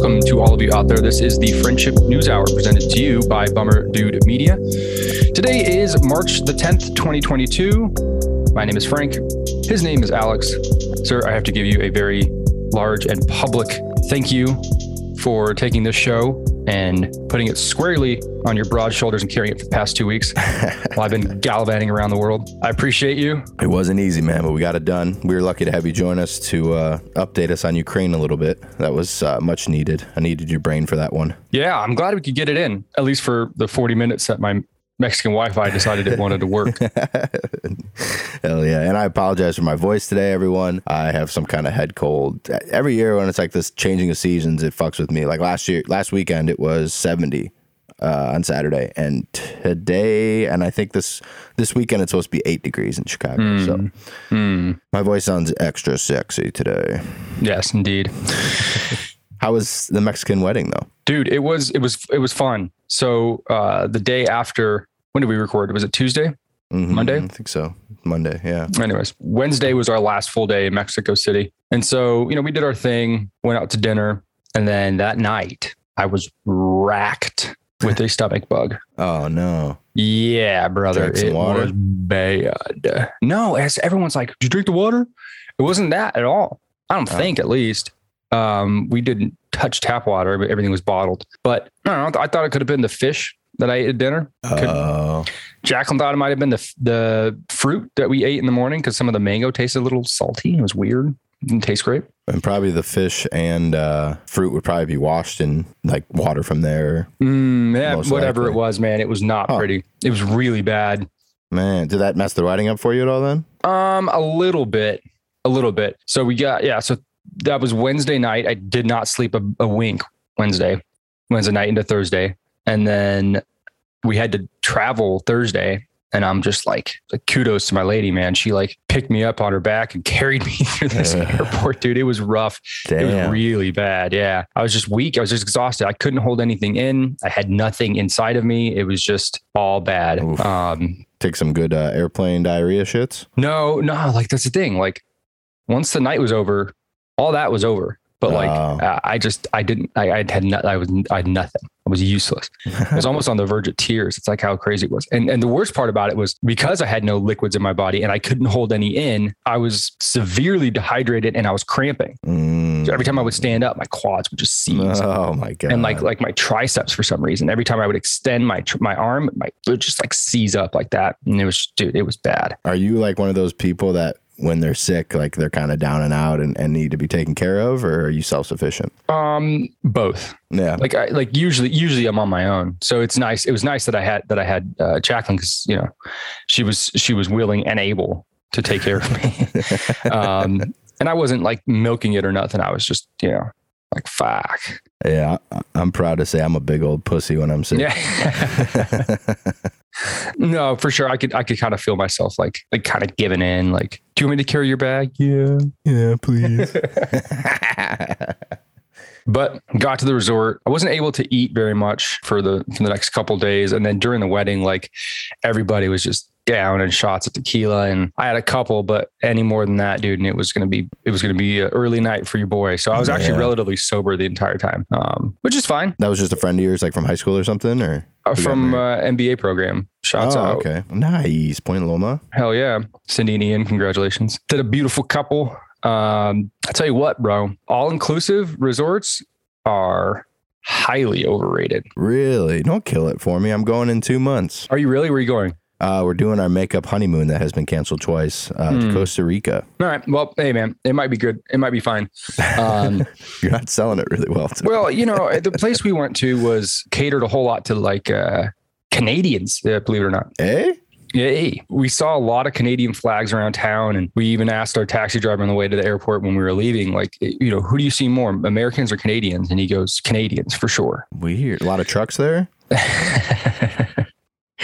welcome to all of you out there. This is the Friendship News Hour presented to you by Bummer Dude Media. Today is March the 10th, 2022. My name is Frank. His name is Alex. Sir, I have to give you a very large and public thank you for taking this show and putting it squarely on your broad shoulders and carrying it for the past two weeks while I've been gallivanting around the world. I appreciate you. It wasn't easy, man, but we got it done. We were lucky to have you join us to uh, update us on Ukraine a little bit. That was uh, much needed. I needed your brain for that one. Yeah, I'm glad we could get it in, at least for the 40 minutes that my Mexican Wi-Fi decided it wanted to work. Hell yeah! And I apologize for my voice today, everyone. I have some kind of head cold. Every year when it's like this changing of seasons, it fucks with me. Like last year, last weekend it was seventy uh, on Saturday, and today, and I think this this weekend it's supposed to be eight degrees in Chicago. Mm. So Mm, my voice sounds extra sexy today. yes, indeed. How was the Mexican wedding though? Dude, it was it was it was fun. So uh, the day after, when did we record? Was it Tuesday? Mhm, Monday? I think so. Monday, yeah. anyways, Wednesday was our last full day in Mexico City. And so, you know, we did our thing, went out to dinner, and then that night I was racked with a stomach bug. Oh no. Yeah, brother. It water? was bad. No, as everyone's like, Did you drink the water? It wasn't that at all. I don't Oh. think at least. Um, we didn't touch tap water, but everything was bottled. But I don't know. I thought it could have been the fish that I ate at dinner. Oh, Jacqueline thought it might have been the the fruit that we ate in the morning because some of the mango tasted a little salty. It was weird. Didn't taste great. and probably the fish and uh, fruit would probably be washed in like water from there. Mm, yeah, whatever likely. it was, man, it was not Huh. pretty. It was really bad. Man, did that mess the writing up for you at all then? Um, a little bit, a little bit. So we got yeah. So that was Wednesday night. I did not sleep a, a wink Wednesday, Wednesday night into Thursday, and then we had to travel Thursday. And I'm just like, like, kudos to my lady, man. She like picked me up on her back and carried me through this airport, dude. It was rough. It was really bad. Yeah. I was just weak. I was just exhausted. I couldn't hold anything in. I had nothing inside of me. It was just all bad. Oof. Um, Take some good uh, airplane diarrhea shits. no, no, like that's the thing. Like once the night was over, all that was over. But like Oh. uh, I just I didn't I, I had not I was I had nothing. Was useless. I was almost on the verge of tears. It's like how crazy it was. And and the worst part about it was because I had no liquids in my body and I couldn't hold any in, I was severely dehydrated and I was cramping. Mm. So every time I would stand up, my quads would just seize. Oh my god. and like like my triceps for some reason. Every time I would extend my tr- my arm, my it would just like seize up like that, and it was dude, it was bad. are you like one of those people that when they're sick, like they're kind of down and out and, and need to be taken care of, or are you self sufficient? Um, both. Yeah. Like I like usually usually I'm on my own, so it's nice. It was nice that I had that I had uh, Jacqueline because you know she was she was willing and able to take care of me. um, and I wasn't like milking it or nothing. I was just you know like fuck yeah. I'm proud to say I'm a big old pussy when I'm sick. yeah. no, for sure. I could I could kind of feel myself like like kind of giving in. Like, do you want me to carry your bag? Yeah. yeah, please. But got to the resort. I wasn't able to eat very much for the for the next couple days, and then during the wedding, like everybody was just down and shots of tequila, and I had a couple, but any more than that, dude, and it was gonna be it was gonna be an early night for your boy. So I was actually Yeah. relatively sober the entire time, um, which is fine. that was just a friend of yours, like from high school or something, or Uh, from uh, MBA program. Shots oh, out. okay, nice. Point Loma. Hell yeah. Cindy and Ian, congratulations. Did a beautiful couple. Um, I tell you what, bro, all inclusive resorts are highly overrated. Really? Don't kill it for me. I'm going in two months. Are you really? Where are you going? Uh, we're doing our makeup honeymoon that has been canceled twice uh, to Hmm. Costa Rica. All right. Well, hey, man, it might be good. It might be fine. Um, You're not selling it really well. Today. well, you know, the place we went to was catered a whole lot to like uh, Canadians, uh, believe it or not. eh? Yay. We saw a lot of Canadian flags around town, and we even asked our taxi driver on the way to the airport when we were leaving, like, you know, who do you see more, Americans or Canadians? And he goes, Canadians for sure. Weird. A lot of trucks there.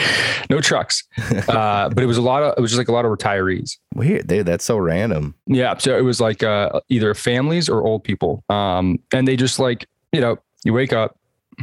no trucks, uh, but it was a lot of it was just like a lot of retirees. Weird. Dude, that's so random. Yeah, so it was like uh, either families or old people, um, and they just like you know you wake up,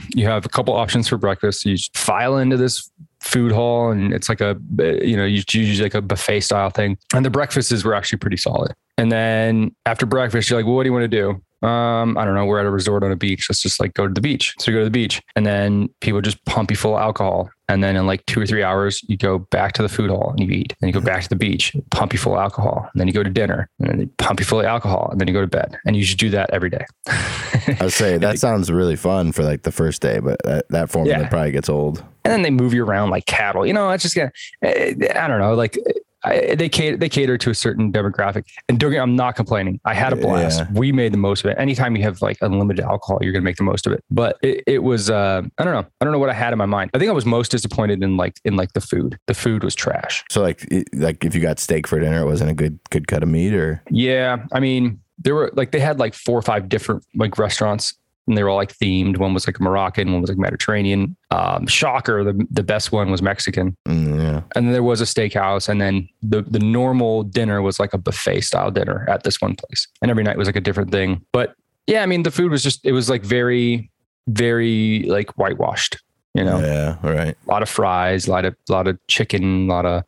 you have a couple options for breakfast. You just file into this food hall, and it's like a you know you usually like a buffet style thing, and the breakfasts were actually pretty solid. And then after breakfast, you're like, well, what do you want to do? Um, I don't know, we're at a resort on a beach. Let's just like go to the beach. So you go to the beach and then people just pump you full of alcohol. And then in like two or three hours, you go back to the food hall and you eat. Then you go back to the beach, pump you full of alcohol. And then you go to dinner and then they pump you full of alcohol. And then you go to bed. And you should do that every day. I would say that sounds really fun for like the first day, but that, that formula Yeah. probably gets old. and then they move you around like cattle. You know, it's just gonna. I don't know. Like I, they cater they cater to a certain demographic. And don't I'm not complaining. I had a blast. Yeah. We made the most of it. Anytime you have like unlimited alcohol, you're gonna make the most of it. But it, it was. Uh, I don't know. I don't know what I had in my mind. I think I was most disappointed in like in like the food. The food was trash. So like it- like if you got steak for dinner, it wasn't a good good cut of meat or Yeah, I mean, there were like they had like four or five different like restaurants, and they were all like themed. One was like Moroccan, one was like Mediterranean. Um, shocker, the the best one was Mexican, mm, yeah. and then there was a steakhouse, and then the the normal dinner was like a buffet style dinner at this one place, and every night was like a different thing. But yeah, I mean, the food was just it was like very very like whitewashed. You know, Yeah, right. a lot of fries, a lot of lot of chicken, a lot of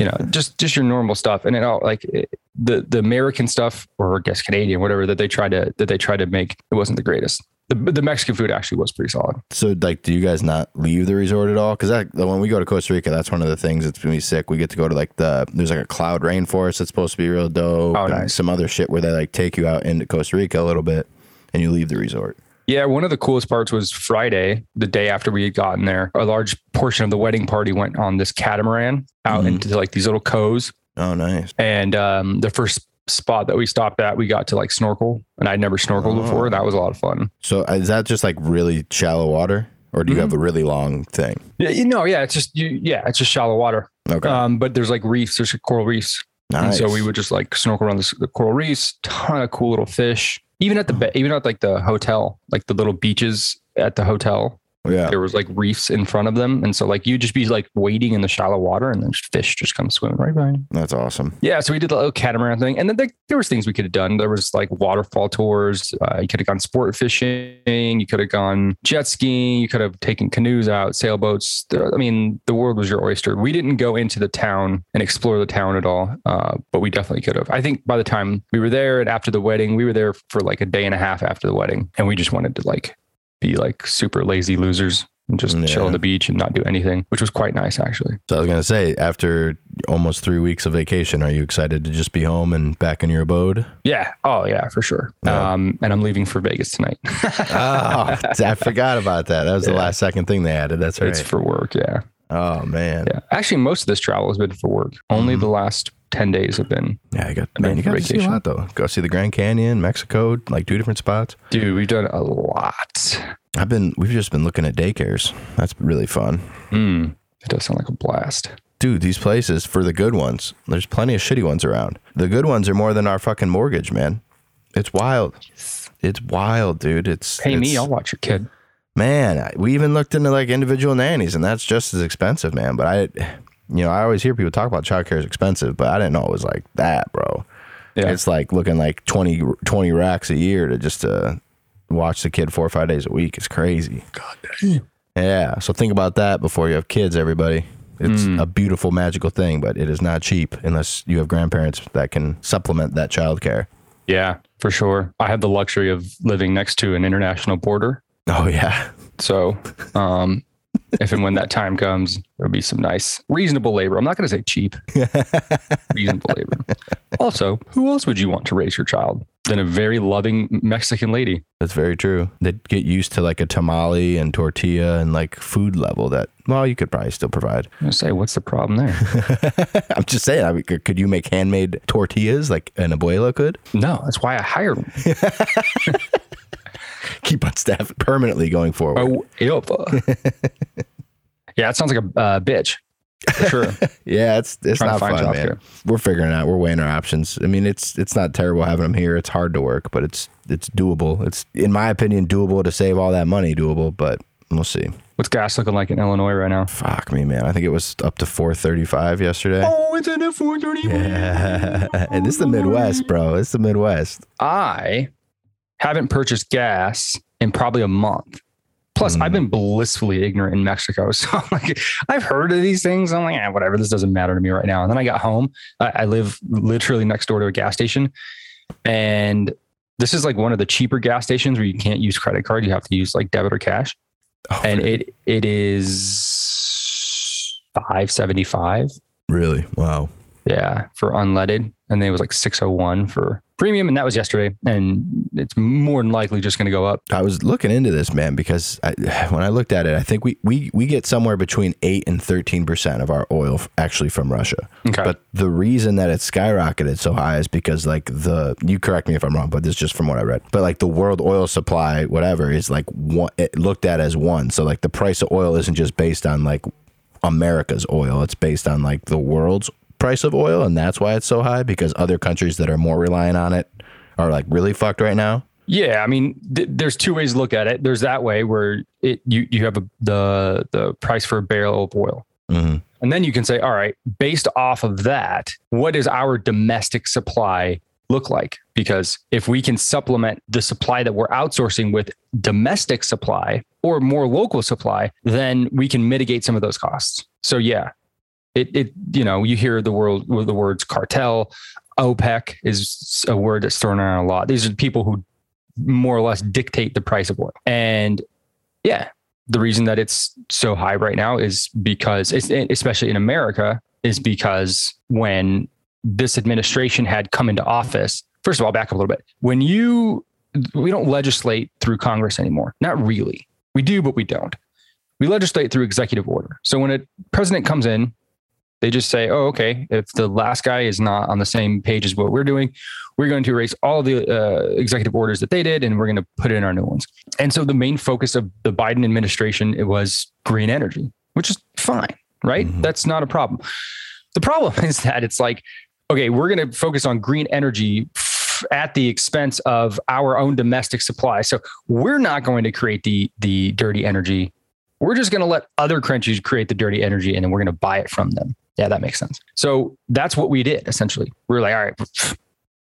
you know, just just your normal stuff. And it all like it, the the American stuff, or I guess Canadian, whatever that they tried to that they tried to make, it wasn't the greatest. The the Mexican food actually was pretty solid. So like do you guys not leave the resort at all? That when we go to Costa Rica, that's one of the things that's gonna sick. We get to go to like the there's like a cloud rainforest that's supposed to be real dope. Oh, and nice. Some other shit where they like take you out into Costa Rica a little bit and you leave the resort. Yeah, one of the coolest parts was Friday, the day after we had gotten there. A large portion of the wedding party went on this catamaran out Mhm. into like these little coves. Oh, nice. And um, the first spot that we stopped at, we got to like snorkel, and I'd never snorkeled Oh. before. That was a lot of fun. So uh, is that just like really shallow water or do you Mhm. have a really long thing? Yeah, you know, yeah, it's just you, yeah, it's just shallow water. Okay. Um, but there's like reefs, there's coral reefs. And nice. so we would just like snorkel around the, the coral reefs, ton of cool little fish. Even at the even at like the hotel, like the little beaches at the hotel, yeah. there was like reefs in front of them, and so like you just be like wading in the shallow water, and then fish just come swimming right by. you. That's awesome. Yeah, so we did the little catamaran thing, and then there, there was things we could have done. There was like waterfall tours. Uh, you could have gone sport fishing. You could have gone jet skiing. You could have taken canoes out, sailboats. There, I mean, the world was your oyster. We didn't go into the town and explore the town at all, uh, but we definitely could have. I think by the time we were there and after the wedding, we were there for like a day and a half after the wedding, and we just wanted to like be like super lazy losers and just chill on the beach and not do anything, which was quite nice actually. So I was gonna say, after almost three weeks of vacation, are you excited to just be home and back in your abode? Yeah. Oh yeah, for sure. Yeah. Um, and I'm leaving for Vegas tonight. oh, I forgot about that. That was the last second thing they added. That's right. It's for work. Yeah. oh man. Yeah. Actually, most of this travel has been for work. Only Mhm. the last 10 days have been. Yeah, you got I man, you got to see a vacation. lot though. Go see the Grand Canyon, Mexico, like two different spots. Dude, we've done a lot. I've been we've just been looking at daycares. That's really fun. Mm, it does sound like a blast. Dude, these places for the good ones. There's plenty of shitty ones around. The good ones are more than our fucking mortgage, man. It's wild. It's wild, dude. It's Pay me, I'll watch your kid. Man, I- we even looked into like individual nannies, and that's just as expensive, man. But I, you know, I always hear people talk about childcare is expensive, but I didn't know it was like that, bro. Yeah. It's like looking like 20, 20 racks a year to just uh, watch the kid four or five days a week. It's crazy. God damn. Yeah. So think about that before you have kids, everybody. It's Mm. a beautiful, magical thing, but it is not cheap unless you have grandparents that can supplement that childcare. yeah, for sure. I have the luxury of living next to an international border. Oh, yeah. So, um, if and when that time comes, there'll be some nice, reasonable labor. I'm not going to say cheap, reasonable labor. Also, who else would you want to raise your child than a very loving Mexican lady? That's very true. They'd get used to like a tamale and tortilla and like food level that, well, you could probably still provide. To say, what's the problem there? I'm just saying, I mean, could could you make handmade tortillas like an abuela could? No, that's why I hired them. Keep on staff permanently going forward. Oh, yep. yeah, it sounds like a uh, bitch. For sure. Yeah, it's it's Trying not fun, man. childcare. We're figuring out. We're weighing our options. I mean, it's it's not terrible having them here. It's hard to work, but it's it's doable. It's in my opinion doable to save all that money. Doable, but we'll see. What's gas looking like in Illinois right now? Fuck me, man. I think it was up to 435 yesterday. Oh, it's in a 430. Yeah. and this is the Midwest, bro. It's the Midwest. I haven't purchased gas in probably a month. Plus, Mm. I've been blissfully ignorant in Mexico. So I'm like, I've heard of these things. I'm like, eh, whatever. This doesn't matter to me right now. And then I got home. I, I live literally next door to a gas station. And This is like one of the cheaper gas stations where you can't use credit card. You have to use like debit or cash. Oh, and it it is 575 really? Wow. Yeah for unleaded and then it was like 601 for premium and that was yesterday and it's more than likely just going to go up I was looking into this, man, because I, when I looked at it, I think we, we, we get somewhere between 8 and 13% of our oil f- actually from Russia. Okay. But the reason that it's skyrocketed so high is because, like, the, you correct me if I'm wrong, but this is just from what I read. But, like, the world oil supply, whatever, is like one, it looked at as one. So, like, the price of oil isn't just based on, like, America's oil, it's based on, like, the world's price of oil. And that's why it's so high because other countries that are more reliant on it are, like, really fucked right now. yeah i mean th- there's two ways to look at it there's that way where it you you have a, the the price for a barrel of oil hmm and then you can say all right based off of that what does our domestic supply look like because if we can supplement the supply that we're outsourcing with domestic supply or more local supply then we can mitigate some of those costs so yeah it, it you know you hear the world the words cartel. Opec is a word that's thrown around a lot. These are people who more or less dictate the price of oil. And yeah the reason that it's so high right now is because especially in america is because when this administration had come into office first of all back up a little bit. When you we don't legislate through congress anymore. Not really. We do but we don't. We legislate through executive order. So when a president comes in they just say oh okay if the last guy is not on the same page as what we're doing we're going to erase all the uh, executive orders that they did and we're going to put in our new ones. And so the main focus of the biden administration it was green energy which is fine right? Mhm. that's not a problem. The problem is that it's like okay we're going to focus on green energy f- at the expense of our own domestic supply. So we're not going to create the the dirty energy we're just going to let other crunchies create the dirty energy and then we're going to buy it from them. Yeah that makes sense. So that's what we did essentially. We were like all right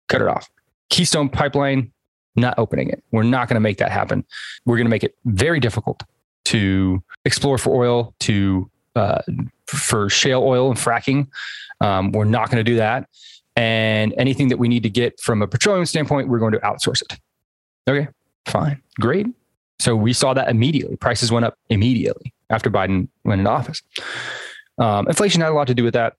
cut it off. Keystone pipeline not opening it. We're not going to make that happen. We're going to make it very difficult to explore for oil to uh, for shale oil and fracking. Um, we're not going to do that. And anything that we need to get from a petroleum standpoint we're going to outsource it. Okay fine great so we saw that immediately prices went up immediately after biden went into office um, inflation had a lot to do with that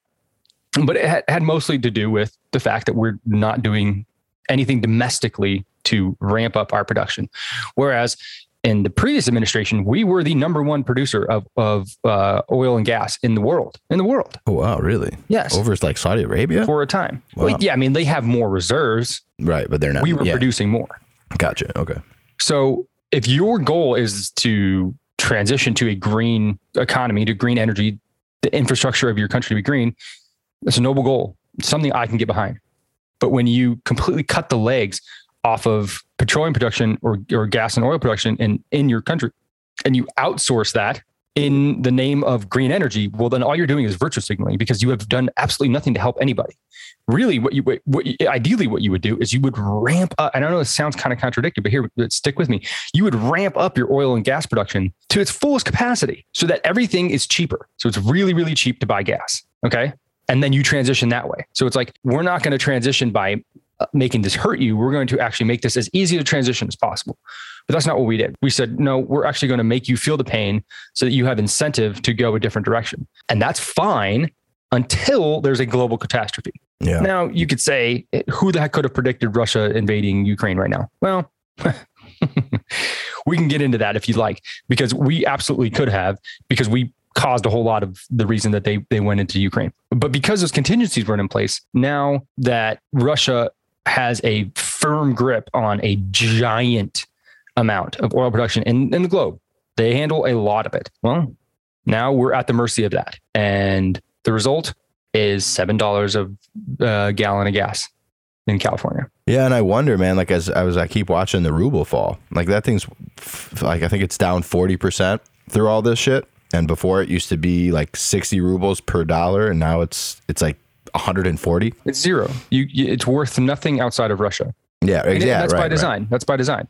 but it had, had mostly to do with the fact that we're not doing anything domestically to ramp up our production whereas in the previous administration we were the number one producer of, of uh, oil and gas in the world in the world Oh, wow. Really? yes Over like Saudi Arabia? for a time Wow. well, yeah i mean they have more reserves Right. But they're not. we were yeah. producing more Gotcha. Okay. So if your goal is to transition to a green economy, to green energy, the infrastructure of your country to be green, that's a noble goal. It's something I can get behind. But when you completely cut the legs off of petroleum production or, or gas and oil production in, in your country and you outsource that in the name of green energy, well, then all you're doing is virtue signaling because you have done absolutely nothing to help anybody. Really, what you, what ideally what you would do is you would ramp up. And I know it sounds kind of contradictory, but here, stick with me. You would ramp up your oil and gas production to its fullest capacity so that everything is cheaper. So it's really, really cheap to buy gas. Okay. And then you transition that way. So it's like, we're not going to transition by uh, making this hurt you. We're going to actually make this as easy to transition as possible. But that's not what we did. We said, no, we're actually going to make you feel the pain so that you have incentive to go a different direction. And that's fine until there's a global catastrophe. Yeah. Now, you could say, eh, who the heck could have predicted Russia invading Ukraine right now? Well, we can get into that if you'd like, because we absolutely could have, because we caused a whole lot of the reason that they, they went into Ukraine. But because those contingencies weren't in place, now that Russia has a firm grip on a giant amount of oil production in, in the globe, they handle a lot of it. Well, now we're at the mercy of that. And the result is $7 a uh, gallon of gas in California. Yeah, and I wonder, man. Like as I was, I keep watching the ruble fall. Like that thing's like I think it's down forty percent through all this shit. And before it used to be like sixty rubles per dollar, and now it's it's like one hundred and forty. It's zero. You, it's worth nothing outside of Russia. Yeah, And yeah, that's right, by right. design. That's by design.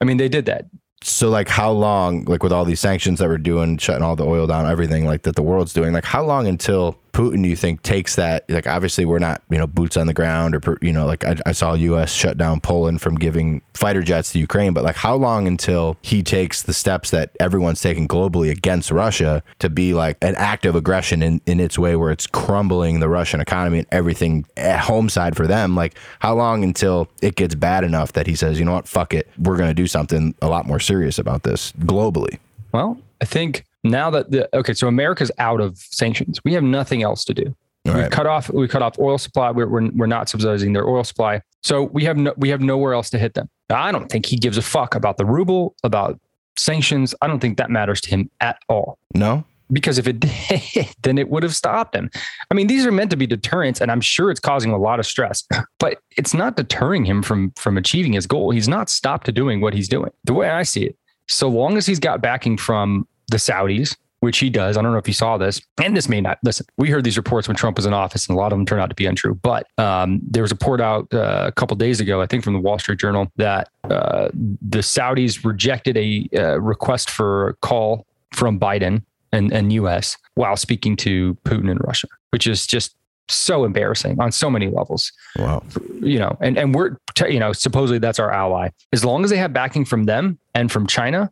I mean, they did that. So like, how long? Like with all these sanctions that we're doing, shutting all the oil down, everything like that the world's doing. Like how long until Putin, you think takes that? Like, obviously, we're not, you know, boots on the ground, or you know, like I, I saw U.S. shut down Poland from giving fighter jets to Ukraine. But like, how long until he takes the steps that everyone's taking globally against Russia to be like an act of aggression in in its way, where it's crumbling the Russian economy and everything at home side for them? Like, how long until it gets bad enough that he says, you know what, fuck it, we're going to do something a lot more serious about this globally? Well, I think now that the okay, so America's out of sanctions. We have nothing else to do. All we right. cut off we cut off oil supply. We're, we're, we're not subsidizing their oil supply. So we have no we have nowhere else to hit them. Now, I don't think he gives a fuck about the ruble, about sanctions. I don't think that matters to him at all. No. Because if it did, then it would have stopped him. I mean, these are meant to be deterrents, and I'm sure it's causing a lot of stress, but it's not deterring him from from achieving his goal. He's not stopped to doing what he's doing. The way I see it, so long as he's got backing from the Saudis, which he does. I don't know if you saw this, and this may not. Listen, we heard these reports when Trump was in office, and a lot of them turned out to be untrue. But um, there was a report out uh, a couple days ago, I think, from the Wall Street Journal, that uh, the Saudis rejected a uh, request for a call from Biden and, and U.S. while speaking to Putin in Russia, which is just so embarrassing on so many levels. Wow. You know, and and we're you know supposedly that's our ally. As long as they have backing from them and from China,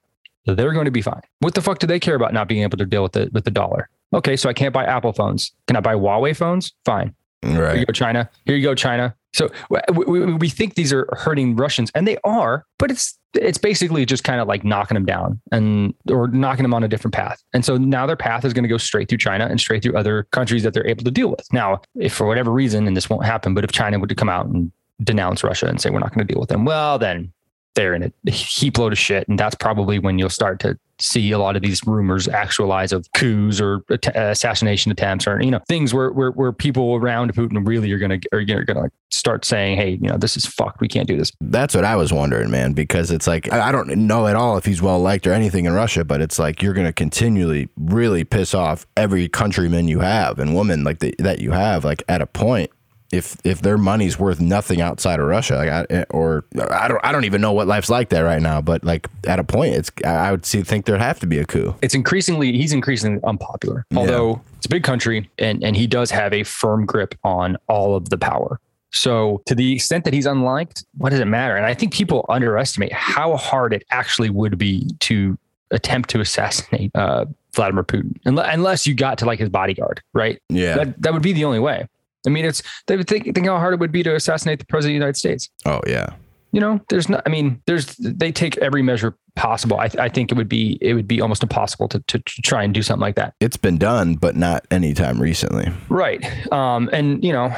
they're going to be fine. What the fuck do they care about not being able to deal with the with the dollar? Okay, so I can't buy Apple phones. Can I buy Huawei phones? Fine. Right. Here you go, China. Here you go, China. So we, we, we think these are hurting Russians, and they are, but it's it's basically just kind of like knocking them down and or knocking them on a different path. And so now their path is going to go straight through China and straight through other countries that they're able to deal with. Now, if for whatever reason, and this won't happen, but if China would to come out and denounce Russia and say we're not going to deal with them, well, then they're in a heap load of shit. And that's probably when you'll start to see a lot of these rumors actualize of coups or assassination attempts or, you know, things where, where, where people around Putin really are going to, are going to start saying, Hey, you know, this is fucked. We can't do this. That's what I was wondering, man, because it's like, I don't know at all if he's well liked or anything in Russia, but it's like, you're going to continually really piss off every countryman you have and woman like the, that you have, like at a point if if their money's worth nothing outside of Russia, like I, or I don't I don't even know what life's like there right now. But like at a point, it's I would see think there'd have to be a coup. It's increasingly he's increasingly unpopular, although yeah. it's a big country and and he does have a firm grip on all of the power. So to the extent that he's unliked, what does it matter? And I think people underestimate how hard it actually would be to attempt to assassinate uh, Vladimir Putin, unless you got to like his bodyguard, right? Yeah, that, that would be the only way. I mean, it's they would think think how hard it would be to assassinate the president of the United States. Oh yeah. You know, there's not. I mean, there's they take every measure possible. I, I think it would be it would be almost impossible to, to, to try and do something like that. It's been done, but not anytime recently. Right. Um. And you know,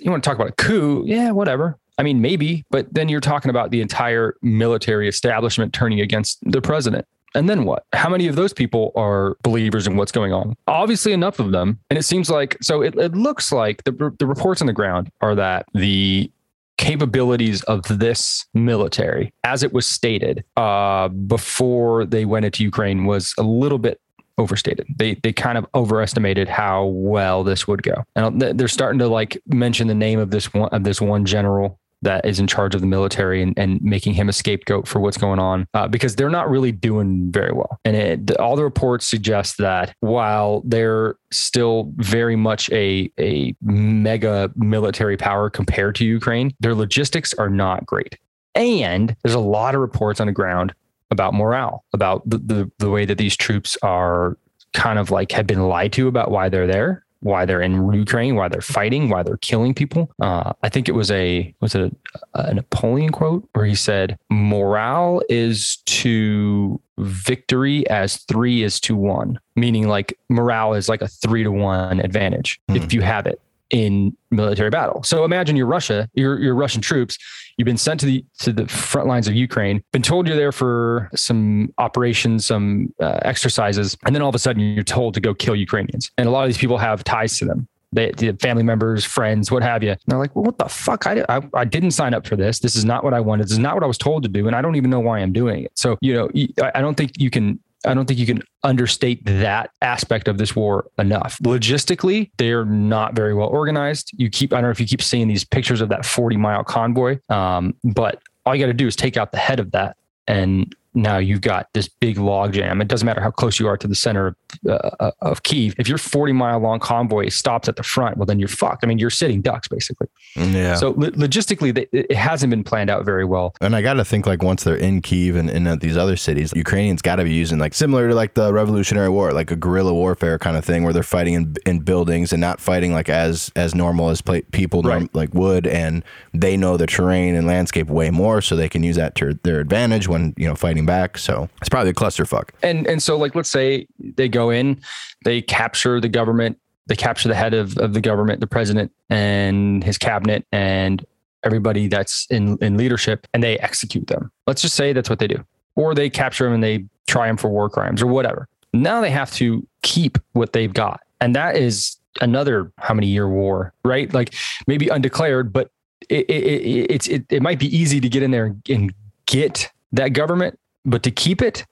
you want to talk about a coup? Yeah, whatever. I mean, maybe, but then you're talking about the entire military establishment turning against the president. And then what? How many of those people are believers in what's going on? Obviously, enough of them. And it seems like, so it, it looks like the, the reports on the ground are that the capabilities of this military, as it was stated uh, before they went into Ukraine, was a little bit overstated. They they kind of overestimated how well this would go, and they're starting to like mention the name of this one of this one general that is in charge of the military and, and making him a scapegoat for what's going on uh, because they're not really doing very well. And it, all the reports suggest that while they're still very much a, a mega military power compared to Ukraine, their logistics are not great. And there's a lot of reports on the ground about morale, about the, the, the way that these troops are kind of like have been lied to about why they're there why they're in Ukraine, why they're fighting, why they're killing people. Uh, I think it was a was it a, a Napoleon quote where he said, "Morale is to victory as three is to one," meaning like morale is like a three to one advantage mm. if you have it in military battle. So imagine you're Russia, you're, you're Russian troops. You've been sent to the to the front lines of Ukraine. Been told you're there for some operations, some uh, exercises, and then all of a sudden you're told to go kill Ukrainians. And a lot of these people have ties to them. They, they family members, friends, what have you. And they're like, well, what the fuck? I, I, I didn't sign up for this. This is not what I wanted. This is not what I was told to do. And I don't even know why I'm doing it. So, you know, I don't think you can I don't think you can understate that aspect of this war enough. Logistically, they're not very well organized. You keep, I don't know if you keep seeing these pictures of that 40 mile convoy, um, but all you got to do is take out the head of that and now you've got this big logjam. It doesn't matter how close you are to the center of, uh, of Kiev. If your 40 mile long convoy stops at the front, well, then you're fucked. I mean, you're sitting ducks basically. Yeah. So lo- logistically, it hasn't been planned out very well. And I got to think like once they're in Kiev and in these other cities, Ukrainians got to be using like similar to like the Revolutionary War, like a guerrilla warfare kind of thing where they're fighting in, in buildings and not fighting like as as normal as play, people Right. like would, and they know the terrain and landscape way more, so they can use that to their advantage when you know fighting back. So it's probably a clusterfuck. And and so like let's say they go in, they capture the government, they capture the head of, of the government, the president and his cabinet and everybody that's in, in leadership and they execute them. Let's just say that's what they do. Or they capture them and they try them for war crimes or whatever. Now they have to keep what they've got. And that is another how many year war, right? Like maybe undeclared, but it, it, it, it's, it, it might be easy to get in there and get that government, but to keep it,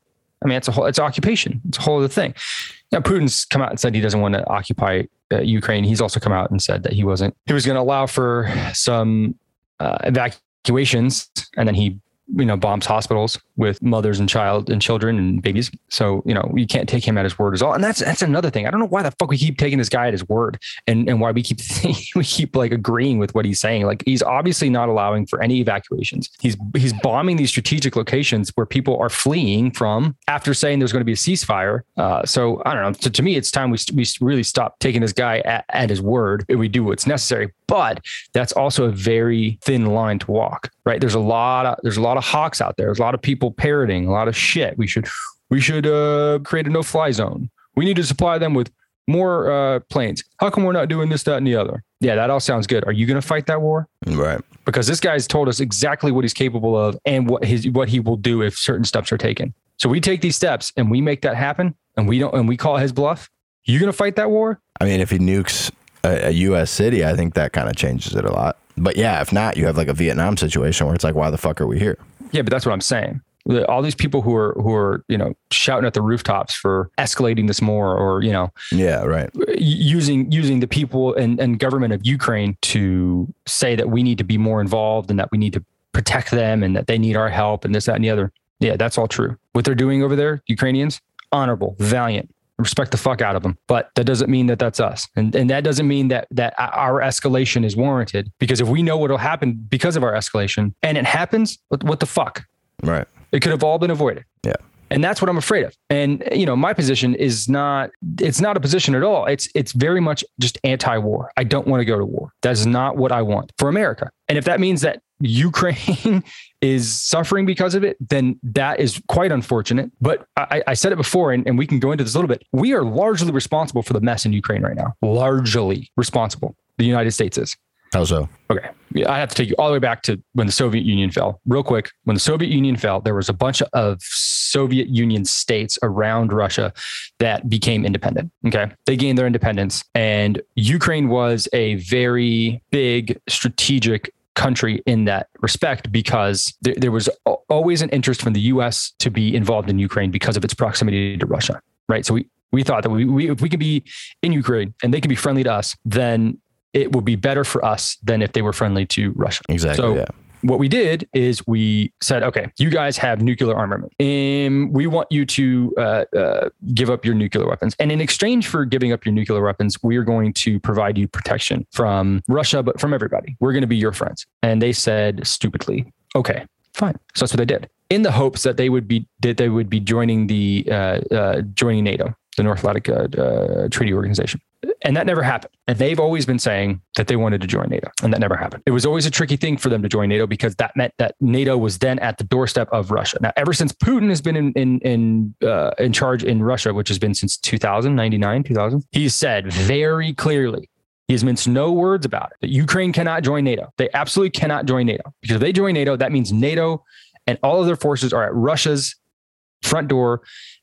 I mean, it's a whole, it's occupation. It's a whole other thing. Now, Putin's come out and said he doesn't want to occupy uh, Ukraine. He's also come out and said that he wasn't, he was going to allow for some uh, evacuations and then he, you know, bombs hospitals with mothers and child and children and babies. So, you know, you can't take him at his word as all. And that's, that's another thing. I don't know why the fuck we keep taking this guy at his word and, and why we keep, we keep like agreeing with what he's saying. Like he's obviously not allowing for any evacuations. He's, he's bombing these strategic locations where people are fleeing from after saying there's going to be a ceasefire. Uh, so I don't know. To, to me, it's time we, we really stop taking this guy at, at his word and we do what's necessary. But that's also a very thin line to walk, right? There's a lot of, there's a lot of hawks out there. There's a lot of people parroting a lot of shit. We should, we should uh, create a no fly zone. We need to supply them with more uh, planes. How come we're not doing this, that, and the other? Yeah, that all sounds good. Are you going to fight that war? Right. Because this guy's told us exactly what he's capable of and what his what he will do if certain steps are taken. So we take these steps and we make that happen, and we don't and we call his bluff. You going to fight that war? I mean, if he nukes a, a U.S. city, I think that kind of changes it a lot. But yeah, if not, you have like a Vietnam situation where it's like, why the fuck are we here? Yeah, but that's what I'm saying. All these people who are who are you know shouting at the rooftops for escalating this more, or you know Yeah, right. using using the people and, and government of Ukraine to say that we need to be more involved and that we need to protect them and that they need our help and this, that, and the other. Yeah, that's all true. What they're doing over there, Ukrainians, honorable, valiant, respect the fuck out of them. But that doesn't mean that that's us, and and that doesn't mean that that our escalation is warranted. Because if we know what'll happen because of our escalation, and it happens, what, what the fuck? Right. It could have all been avoided. Yeah. And that's what I'm afraid of. And you know, my position is not it's not a position at all. It's it's very much just anti-war. I don't want to go to war. That's not what I want for America. And if that means that Ukraine is suffering because of it, then that is quite unfortunate. But I, I said it before, and, and we can go into this a little bit. We are largely responsible for the mess in Ukraine right now. Largely responsible. The United States is. How so? Okay. I have to take you all the way back to when the Soviet Union fell. Real quick, when the Soviet Union fell, there was a bunch of Soviet Union states around Russia that became independent. Okay. They gained their independence, and Ukraine was a very big strategic country in that respect because there, there was al- always an interest from the US to be involved in Ukraine because of its proximity to Russia. Right. So we, we thought that we, we if we can be in Ukraine and they can be friendly to us, then it would be better for us than if they were friendly to Russia. Exactly. So yeah. What we did is we said, okay, you guys have nuclear armament, and we want you to uh, uh, give up your nuclear weapons. And in exchange for giving up your nuclear weapons, we are going to provide you protection from Russia, but from everybody. We're going to be your friends. And they said stupidly, okay, fine. So that's what they did, in the hopes that they would be that they would be joining the uh, uh, joining NATO, the North Atlantic uh, uh, Treaty Organization. And that never happened. And they've always been saying that they wanted to join NATO, and that never happened. It was always a tricky thing for them to join NATO because that meant that NATO was then at the doorstep of Russia. Now, ever since Putin has been in in in, uh, in charge in Russia, which has been since 2000, 99, 2000, he's said very clearly he has minced no words about it that Ukraine cannot join NATO. They absolutely cannot join NATO because if they join NATO, that means NATO and all of their forces are at Russia's front door,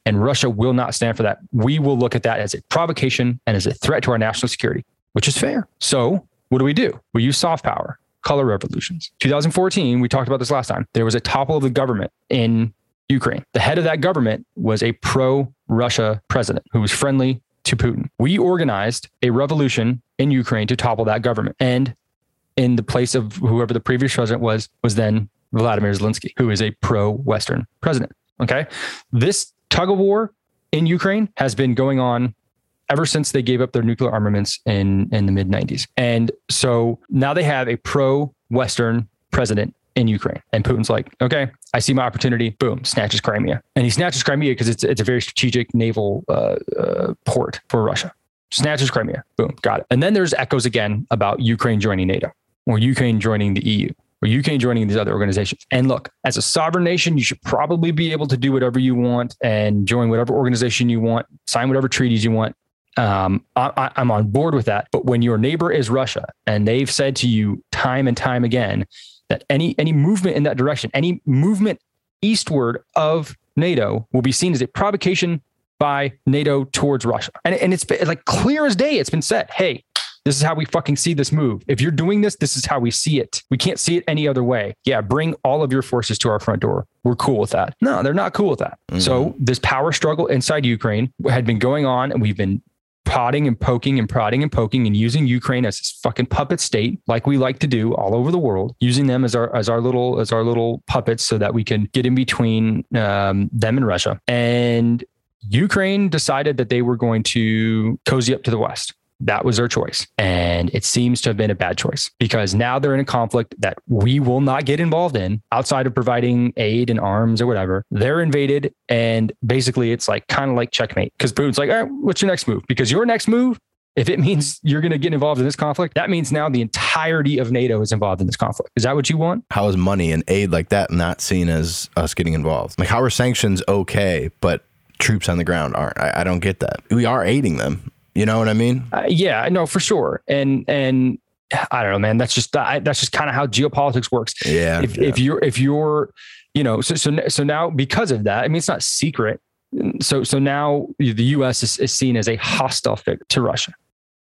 and Russia will not stand for that. We will look at that as a provocation and as a threat to our national security, which is fair. So, what do we do? We use soft power, color revolutions. 2014, we talked about this last time. There was a topple of the government in Ukraine. The head of that government was a pro Russia president who was friendly to Putin. We organized a revolution in Ukraine to topple that government. And in the place of whoever the previous president was, was then Vladimir Zelensky, who is a pro Western president. Okay. This tug of war in Ukraine has been going on ever since they gave up their nuclear armaments in, in the mid 90s. And so now they have a pro Western president in Ukraine. And Putin's like, okay, I see my opportunity. Boom, snatches Crimea. And he snatches Crimea because it's, it's a very strategic naval uh, uh, port for Russia. Snatches Crimea. Boom, got it. And then there's echoes again about Ukraine joining NATO or Ukraine joining the EU or Ukraine joining these other organizations. And look, as a sovereign nation, you should probably be able to do whatever you want and join whatever organization you want, sign whatever treaties you want. Um, I, I'm on board with that. But when your neighbor is Russia and they've said to you time and time again that any any movement in that direction, any movement eastward of NATO will be seen as a provocation by NATO towards Russia. And, and it's like clear as day. It's been said, hey, this is how we fucking see this move. If you're doing this, this is how we see it. We can't see it any other way. Yeah, bring all of your forces to our front door. We're cool with that. No, they're not cool with that. Mm-hmm. So this power struggle inside Ukraine had been going on, and we've been prodding and poking and prodding and poking and using Ukraine as this fucking puppet state, like we like to do all over the world, using them as our as our little as our little puppets so that we can get in between um, them and Russia. And Ukraine decided that they were going to cozy up to the West. That was their choice. And it seems to have been a bad choice because now they're in a conflict that we will not get involved in outside of providing aid and arms or whatever. They're invaded. And basically, it's like kind of like checkmate because Putin's like, all right, what's your next move? Because your next move, if it means you're going to get involved in this conflict, that means now the entirety of NATO is involved in this conflict. Is that what you want? How is money and aid like that not seen as us getting involved? Like, how are sanctions okay, but troops on the ground aren't? I, I don't get that. We are aiding them. You know what I mean? Uh, yeah, no, for sure. And and I don't know, man. That's just I, that's just kind of how geopolitics works. Yeah. If, yeah. if you're if you're you know so so so now because of that, I mean it's not secret. So so now the U.S. is, is seen as a hostile figure to Russia,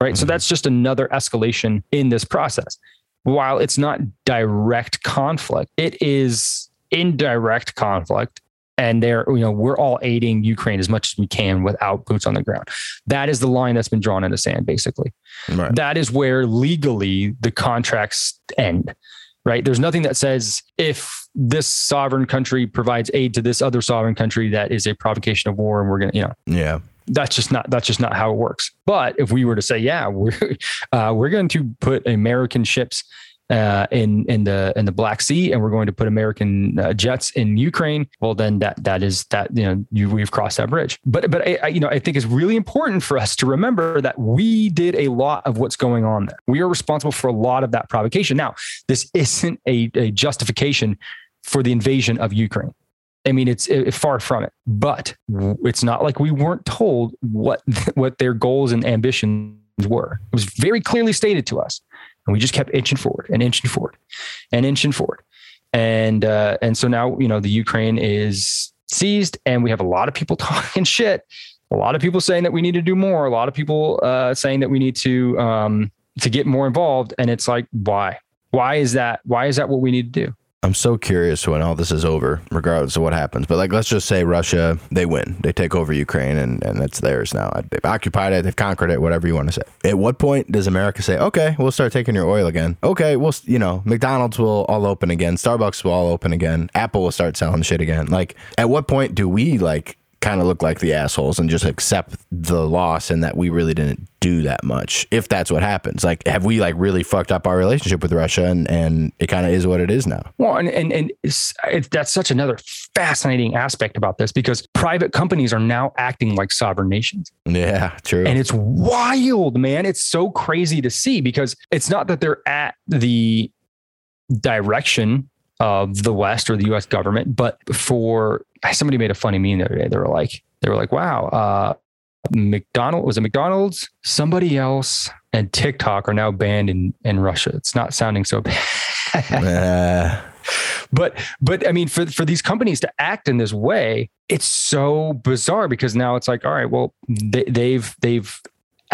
right? Mm-hmm. So that's just another escalation in this process. While it's not direct conflict, it is indirect conflict and they're you know we're all aiding Ukraine as much as we can without boots on the ground. That is the line that's been drawn in the sand, basically. Right. That is where legally the contracts end. Right. There's nothing that says if this sovereign country provides aid to this other sovereign country that is a provocation of war, and we're gonna, you know, yeah, that's just not that's just not how it works. But if we were to say, yeah, we're uh, we're going to put American ships uh, in in the in the Black Sea, and we're going to put American uh, jets in Ukraine. Well, then that that is that you know you, we've crossed that bridge. But but I, I, you know I think it's really important for us to remember that we did a lot of what's going on there. We are responsible for a lot of that provocation. Now, this isn't a, a justification for the invasion of Ukraine. I mean, it's it, far from it. But it's not like we weren't told what what their goals and ambitions were. It was very clearly stated to us. And we just kept inching forward and inching forward and inching forward. And uh, and so now, you know, the Ukraine is seized and we have a lot of people talking shit. A lot of people saying that we need to do more. A lot of people uh, saying that we need to um, to get more involved. And it's like, why? Why is that? Why is that what we need to do? I'm so curious when all this is over, regardless of what happens. But like, let's just say Russia, they win, they take over Ukraine, and and it's theirs now. They've occupied it, they've conquered it, whatever you want to say. At what point does America say, okay, we'll start taking your oil again? Okay, we'll, you know, McDonald's will all open again, Starbucks will all open again, Apple will start selling shit again. Like, at what point do we like kind of look like the assholes and just accept the loss and that we really didn't do that much if that's what happens. Like have we like really fucked up our relationship with russia and and it kind of is what it is now? Well and and, and it's, it's, that's such another fascinating aspect about this because private companies are now acting like sovereign nations. Yeah true. And it's wild man. It's so crazy to see because it's not that they're at the direction of the West or the U.S. government. But for somebody made a funny meme the other day. They were like, they were like, wow, uh, McDonald was it McDonald's? Somebody else and TikTok are now banned in in Russia. It's not sounding so bad. but but I mean, for for these companies to act in this way, it's so bizarre because now it's like, all right, well, they, they've they've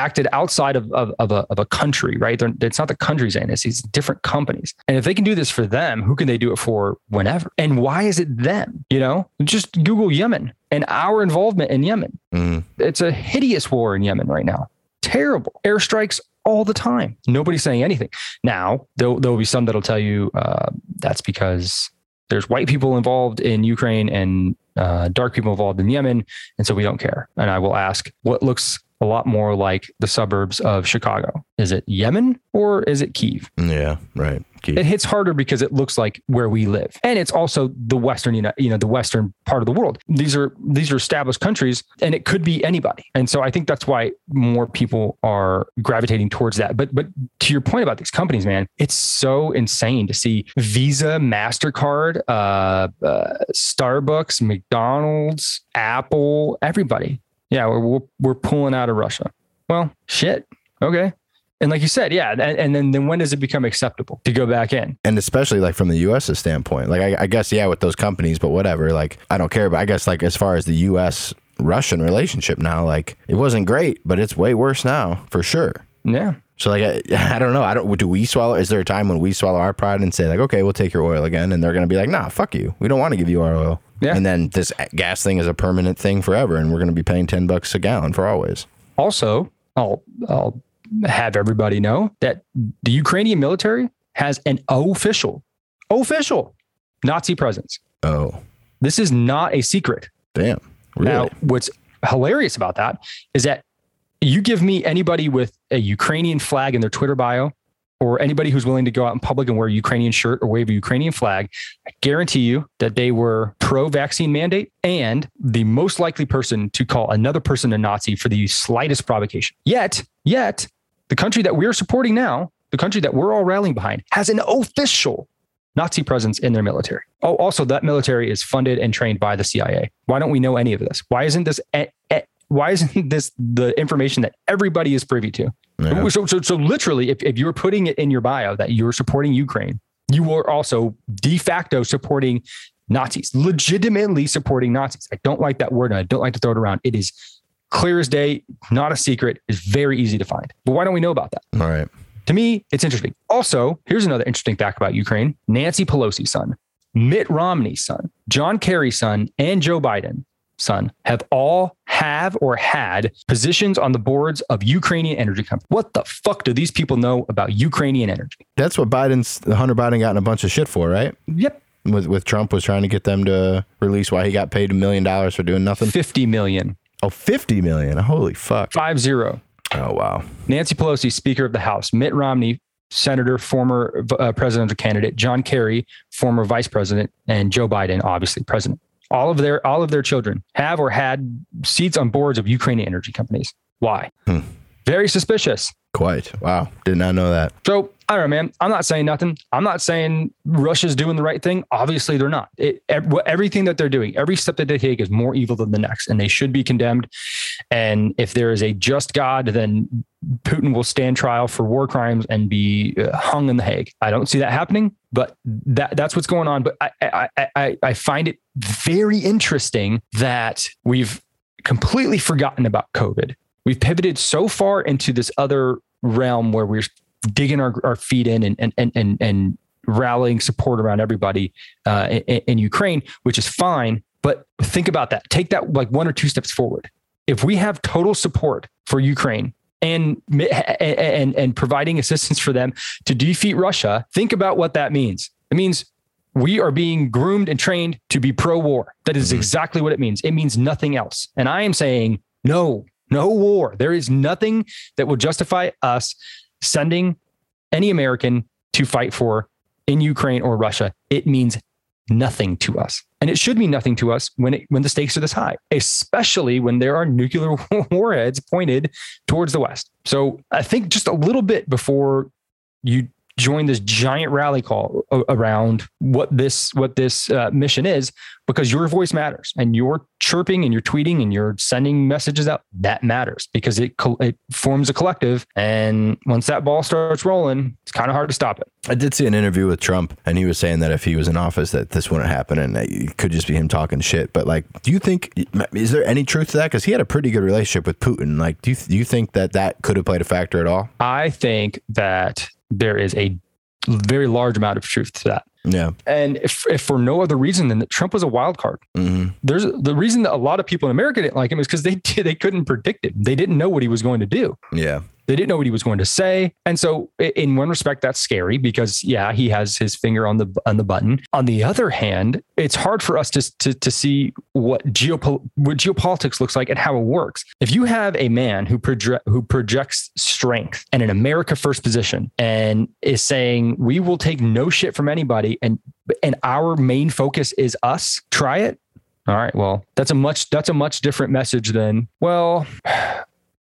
acted outside of, of, of, a, of a country, right? They're, it's not the countries in it's these different companies. And if they can do this for them, who can they do it for whenever? And why is it them? You know, just Google Yemen and our involvement in Yemen. Mm. It's a hideous war in Yemen right now. Terrible airstrikes all the time. Nobody's saying anything. Now, there'll, there'll be some that'll tell you uh, that's because there's white people involved in Ukraine and uh, dark people involved in Yemen, and so we don't care. And I will ask, what looks a lot more like the suburbs of Chicago? Is it Yemen or is it Kiev? Yeah, right. Kiev. It hits harder because it looks like where we live, and it's also the western, you know, you know, the western part of the world. These are these are established countries, and it could be anybody. And so I think that's why more people are gravitating towards that. But but to your point about these companies, man, it's so insane to see Visa, Mastercard, uh, uh, Starbucks, McDonald's, Apple, everybody yeah, we're, we're pulling out of Russia. Well, shit. Okay. And like you said, yeah, and, and, then then when does it become acceptable to go back in? And especially like from the U.S.'s standpoint, like I, I guess yeah, with those companies, but whatever. Like I don't care, but I guess like as far as the U.S. Russian relationship now, like it wasn't great, but it's way worse now for sure. Yeah. So like I, I don't know. I don't. Do we swallow? Is there a time when we swallow our pride and say like, okay, we'll take your oil again, and they're gonna be like, nah, fuck you. We don't want to give you our oil. Yeah. And then this gas thing is a permanent thing forever, and we're going to be paying ten bucks a gallon for always. Also, I'll I'll have everybody know that the Ukrainian military has an official, official Nazi presence. Oh, this is not a secret. Damn. Really? Now, what's hilarious about that is that you give me anybody with a Ukrainian flag in their Twitter bio, or anybody who's willing to go out in public and wear a Ukrainian shirt or wave a Ukrainian flag, I guarantee you that they were pro vaccine mandate and the most likely person to call another person a Nazi for the slightest provocation. Yet, yet, the country that we're supporting now, the country that we're all rallying behind, has an official Nazi presence in their military. Oh, also, that military is funded and trained by the CIA. Why don't we know any of this? Why isn't this? Why isn't this the information that everybody is privy to? Yeah. So, so, so literally, if, if you're putting it in your bio that you're supporting Ukraine, you are also de facto supporting Nazis, legitimately supporting Nazis. I don't like that word and I don't like to throw it around. It is clear as day, not a secret, it's very easy to find. But why don't we know about that? All right. To me, it's interesting. Also, here's another interesting fact about Ukraine Nancy Pelosi's son, Mitt Romney's son, John Kerry's son, and Joe Biden son have all have or had positions on the boards of Ukrainian energy companies. What the fuck do these people know about Ukrainian energy? That's what Biden's Hunter Biden got in a bunch of shit for, right? Yep. With with Trump was trying to get them to release why he got paid a million dollars for doing nothing. 50 million. Oh, 50 million. Holy fuck. Five zero. Oh wow. Nancy Pelosi, Speaker of the House, Mitt Romney, Senator, former uh, presidential candidate, John Kerry, former vice president, and Joe Biden, obviously president all of their all of their children have or had seats on boards of Ukrainian energy companies. Why? Hmm. Very suspicious. Quite. Wow. Did not know that. So I don't know, man. I'm not saying nothing. I'm not saying Russia's doing the right thing. Obviously, they're not. It, everything that they're doing, every step that they take is more evil than the next, and they should be condemned. And if there is a just God, then Putin will stand trial for war crimes and be uh, hung in the Hague. I don't see that happening, but that that's what's going on. But I I, I, I find it very interesting that we've completely forgotten about COVID. We've pivoted so far into this other realm where we're digging our, our feet in and, and, and, and, and rallying support around everybody uh, in, in Ukraine, which is fine. But think about that. Take that like one or two steps forward. If we have total support for Ukraine and and and providing assistance for them to defeat Russia, think about what that means. It means we are being groomed and trained to be pro-war. That is mm-hmm. exactly what it means. It means nothing else. And I am saying no, no war. There is nothing that will justify us sending any American to fight for in Ukraine or Russia, it means nothing to us. And it should mean nothing to us when it, when the stakes are this high, especially when there are nuclear warheads pointed towards the West. So I think just a little bit before you join this giant rally call around what this what this uh, mission is because your voice matters and you're chirping and you're tweeting and you're sending messages out that matters because it it forms a collective. And once that ball starts rolling it's kind of hard to stop it. I did see an interview with trump and he was saying that if he was in office that this wouldn't happen and it could just be him talking shit. But like do you think is there any truth to that? Because he had a pretty good relationship with putin. Like do you, do you think that that could have played a factor at all? I think that there is a very large amount of truth to that. Yeah. And if, if for no other reason than that Trump was a wild card. Mm-hmm. There's the reason that a lot of people in America didn't like him is because they they couldn't predict it. They didn't know what he was going to do. Yeah. They didn't know what he was going to say. And so in one respect, that's scary because yeah, he has his finger on the on the button. On the other hand, it's hard for us to, to, to see what, geopol- what geopolitics looks like and how it works. If you have a man who, proje- who projects strength and an America first position and is saying, we will take no shit from anybody and, and our main focus is us, try it. All right. Well, that's a much, that's a much different message than, well,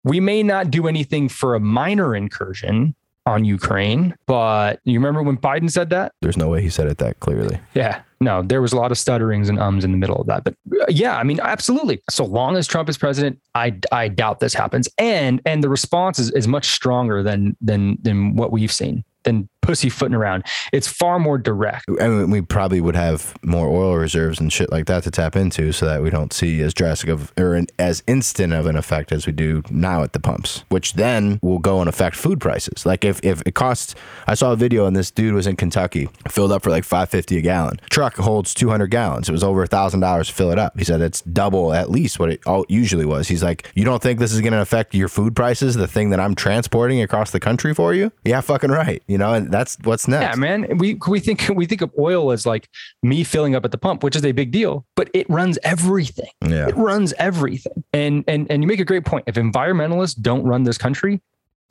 we may not do anything for a minor incursion, on Ukraine. But you remember when Biden said that? There's no way he said it that clearly. Yeah. No, there was a lot of stutterings and ums in the middle of that. But uh, yeah, I mean, absolutely. So long as Trump is president, I, I doubt this happens. And and the response is, is much stronger than than than what we've seen than pussyfooting around. It's far more direct. And we probably would have more oil reserves and shit like that to tap into so that we don't see as drastic of or an, as instant of an effect as we do now at the pumps, which then will go and affect food prices. Like if, if it costs, I saw a video and this dude was in Kentucky, filled up for like 550 a gallon. Truck holds 200 gallons. It was over a thousand dollars to fill it up. He said it's double at least what it all usually was. He's like, you don't think this is going to affect your food prices, the thing that I'm transporting across the country for you? Yeah, fucking right. You know, and that's what's next. Yeah, man. We we think we think of oil as like me filling up at the pump, which is a big deal, but it runs everything. Yeah. It runs everything. And and and you make a great point. If environmentalists don't run this country,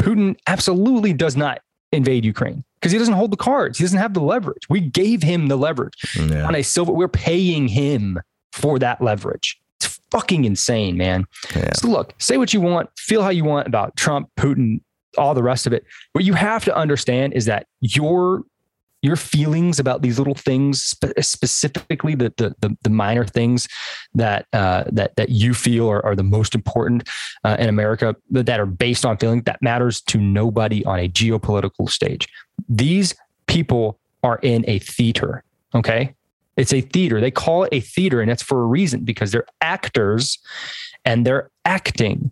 Putin absolutely does not invade Ukraine because he doesn't hold the cards. He doesn't have the leverage. We gave him the leverage yeah. on a silver. We're paying him for that leverage. It's fucking insane, man. Yeah. So look, say what you want, feel how you want about Trump, Putin, all the rest of it. What you have to understand is that your your feelings about these little things, specifically the, the, the the minor things that uh, that that you feel are, are the most important uh, in America, that are based on feeling, that matters to nobody on a geopolitical stage. These people are in a theater. Okay, it's a theater. They call it a theater, and that's for a reason because they're actors and they're acting.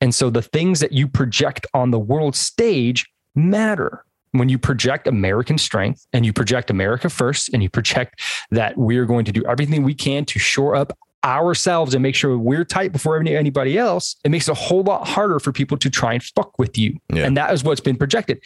And so the things that you project on the world stage matter. When you project American strength and you project America first and you project that we're going to do everything we can to shore up ourselves and make sure we're tight before anybody else, it makes it a whole lot harder for people to try and fuck with you. Yeah. And that is what's been projected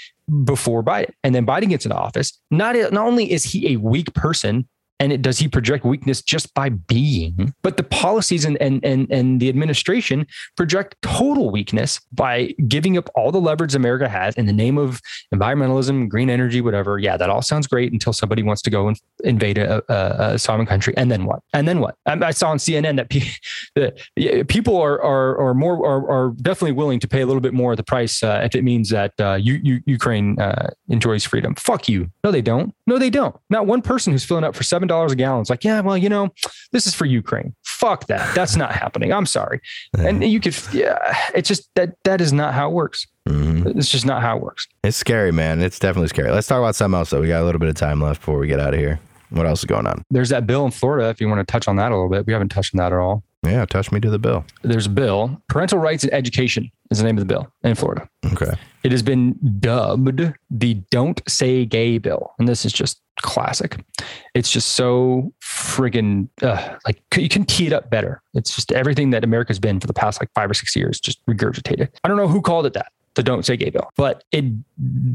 before Biden. And then Biden gets into office. Not, not only is he a weak person, and it, does he project weakness just by being? But the policies and, and, and, and the administration project total weakness by giving up all the leverage America has in the name of environmentalism, green energy, whatever. Yeah, that all sounds great until somebody wants to go and invade a, a, a sovereign country. And then what? And then what? I, saw on CNN that the, people are, are, are more are, are definitely willing to pay a little bit more of the price uh, if it means that uh, you, you, Ukraine uh, enjoys freedom. Fuck you. No, they don't. No, they don't. Not one person who's filling up for seven dollars a gallon. is like, yeah, well, you know, this is for Ukraine. Fuck that. That's not happening. I'm sorry. And you could, yeah, it's just that that is not how it works. Mm-hmm. It's just not how it works. It's scary, man. It's definitely scary. Let's talk about something else though. We got a little bit of time left before we get out of here. What else is going on? There's that bill in Florida. If you want to touch on that a little bit, we haven't touched on that at all. Yeah, touch me to the bill. There's a bill. Parental rights and education is the name of the bill in Florida. Okay. It has been dubbed the Don't Say Gay bill. And this is just classic. It's just so friggin' uh, like you can tee it up better. It's just everything that America's been for the past like five or six years, just regurgitated. I don't know who called it that, the Don't Say Gay bill, but it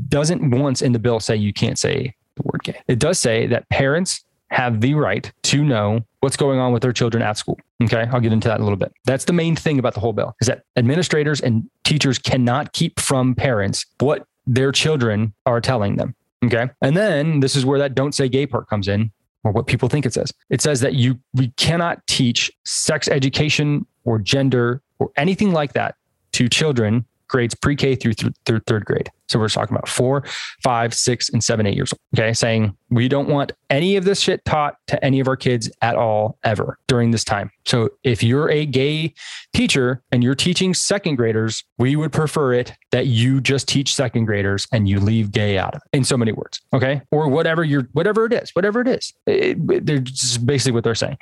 doesn't once in the bill say you can't say the word gay. It does say that parents have the right to know what's going on with their children at school. Okay. I'll get into that in a little bit. That's the main thing about the whole bill is that administrators and teachers cannot keep from parents what their children are telling them. Okay. And then this is where that don't say gay part comes in or what people think it says. It says that you we cannot teach sex education or gender or anything like that to children grades pre-K through th- through third grade. So we're talking about four, five, six, and seven, eight years old. Okay. Saying we don't want any of this shit taught to any of our kids at all, ever during this time. So if you're a gay teacher and you're teaching second graders, we would prefer it that you just teach second graders and you leave gay out of it in so many words. Okay. Or whatever you're, whatever it is, whatever it is. It, it, they're just basically what they're saying.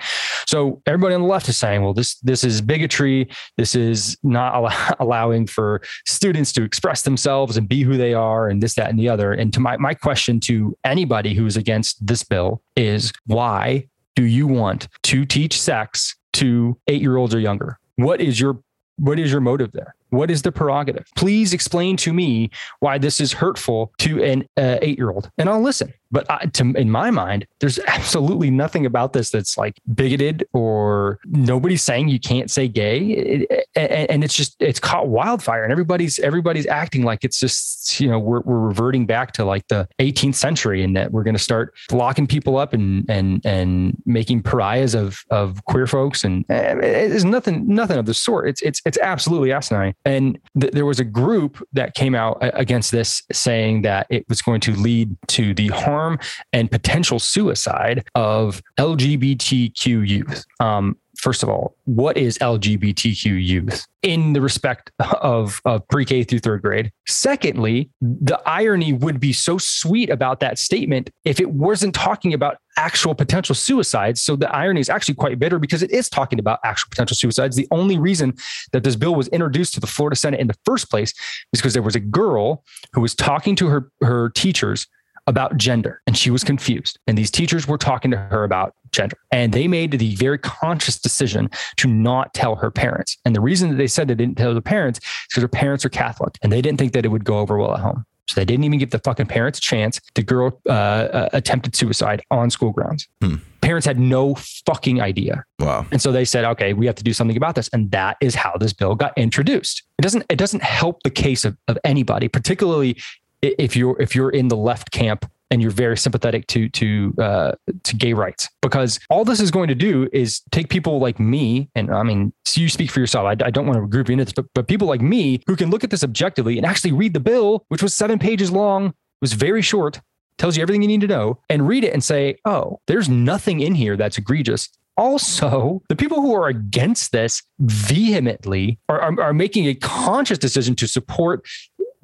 So everybody on the left is saying, well, this, this is bigotry. This is not allow, allowing for students to express themselves and be who they are and this, that, and the other. And to my, my question to anybody who's against this bill is why do you want to teach sex to eight year olds or younger? What is your what is your motive there? What is the prerogative? Please explain to me why this is hurtful to an uh, eight year old, and I'll listen. But I, to, in my mind, there's absolutely nothing about this that's like bigoted or nobody's saying you can't say gay. It, and, and, it's just it's caught wildfire, and everybody's everybody's acting like it's just you know we're, we're reverting back to like the 18th century, and that we're going to start locking people up and and and making pariahs of of queer folks, and it's nothing nothing of the sort. It's it's it's absolutely asinine. And th- there was a group that came out against this, saying that it was going to lead to the harm and potential suicide of LGBTQ youth. Um, first of all, what is LGBTQ youth in the respect of, of pre K through third grade? Secondly, the irony would be so sweet about that statement if it wasn't talking about actual potential suicides. So the irony is actually quite bitter because it is talking about actual potential suicides. The only reason that this bill was introduced to the Florida Senate in the first place is because there was a girl who was talking to her, her teachers about gender and she was confused. And these teachers were talking to her about gender. And they made the very conscious decision to not tell her parents. And the reason that they said they didn't tell the parents is because her parents are Catholic and they didn't think that it would go over well at home. So they didn't even give the fucking parents a chance. The girl uh, uh, attempted suicide on school grounds. Hmm. Parents had no fucking idea. Wow. And so they said, okay, we have to do something about this. And that is how this bill got introduced. It doesn't, it doesn't help the case of, of anybody, particularly if you're if you're in the left camp and you're very sympathetic to to uh, to gay rights. Because all this is going to do is take people like me and I mean so you speak for yourself. I, I, don't want to group you into this but, but people like me who can look at this objectively and actually read the bill which was seven pages long was very short tells you everything you need to know and read it and say oh there's nothing in here that's egregious. Also, the people who are against this vehemently are, are, are, making a conscious decision to support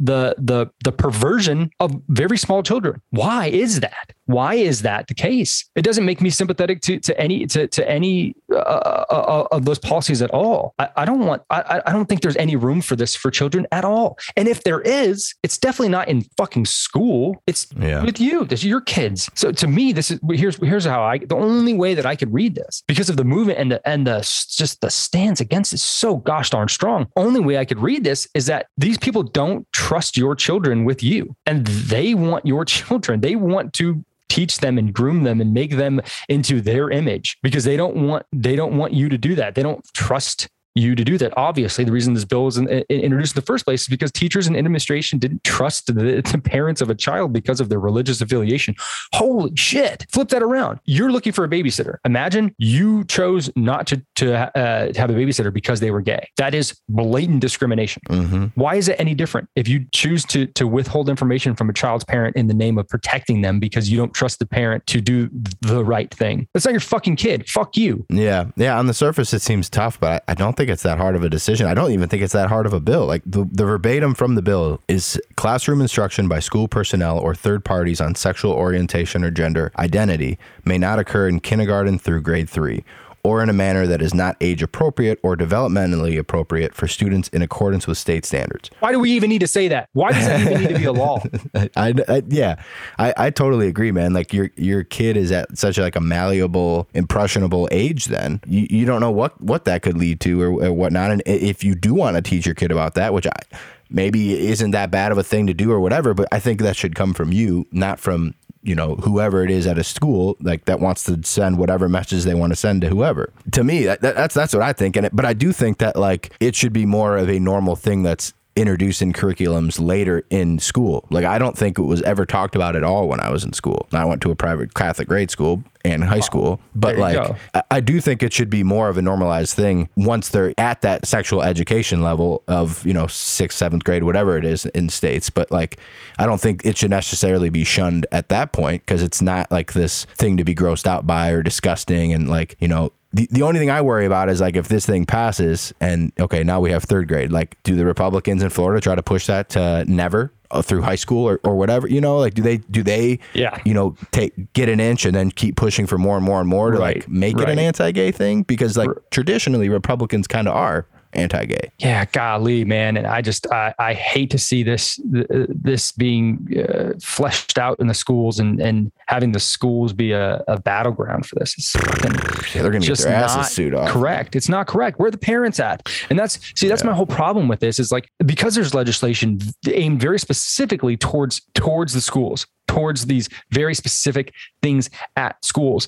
the the the perversion of very small children. Why is that? Why is that the case? It doesn't make me sympathetic to to any to to any uh, uh, uh, of those policies at all. I, I don't want. I, I don't think there's any room for this for children at all. And if there is, it's definitely not in fucking school. It's yeah. with you. This your kids. So to me, this is here's here's how I. The only way that I could read this because of the movement and the and the just the stance against is so gosh darn strong. Only way I could read this is that these people don't trust your children with you, and they want your children. They want to teach them and groom them and make them into their image because they don't want they don't want you to do that. They don't trust you to do that. Obviously, the reason this bill was in, in, introduced in the first place is because teachers and administration didn't trust the, the, parents of a child because of their religious affiliation. Holy shit! Flip that around. You're looking for a babysitter. Imagine you chose not to to, uh, have a babysitter because they were gay. That is blatant discrimination. Mm-hmm. Why is it any different if you choose to to withhold information from a child's parent in the name of protecting them because you don't trust the parent to do the right thing? That's not your fucking kid. Fuck you. Yeah, yeah. On the surface, it seems tough, but I, I don't think it's that hard of a decision. I don't even think it's that hard of a bill. Like the, the verbatim from the bill is classroom instruction by school personnel or third parties on sexual orientation or gender identity may not occur in kindergarten through grade three or in a manner that is not age appropriate or developmentally appropriate for students in accordance with state standards. Why do we even need to say that? Why does that even need to be a law? I, I, yeah, I, I totally agree, man. Like your your kid is at such like a malleable, impressionable age. Then you, you don't know what what that could lead to or, or whatnot. And if you do want to teach your kid about that, which I maybe isn't that bad of a thing to do or whatever, but I think that should come from you, not from you know whoever it is at a school like that wants to send whatever message they want to send to whoever. To me that, that's that's what i think and it, but i do think that like it should be more of a normal thing that's introduced in curriculums later in school. Like I don't think it was ever talked about at all when I was in school. I went to a private Catholic grade school and high school, but like I, I do think it should be more of a normalized thing once they're at that sexual education level of you know sixth, seventh grade, whatever it is in states. But like I don't think it should necessarily be shunned at that point because it's not like this thing to be grossed out by or disgusting and like you know the, the only thing I worry about is like if this thing passes and okay, now we have third grade. Like, do the Republicans in Florida try to push that to never uh, through high school or, or whatever? You know, like do they do they yeah you know take get an inch and then keep pushing for more and more and more to right. like make right. it an anti-gay thing because like traditionally Republicans kind of are. Anti-gay. Yeah, golly, man, and I just I, I hate to see this this being uh, fleshed out in the schools and and having the schools be a, a battleground for this. It's fucking Yeah, they're gonna get just their asses sued off. correct. It's not correct. Where are the parents at? And that's see, that's my whole problem with this is like because there's legislation aimed very specifically towards towards the schools, towards these very specific things at schools,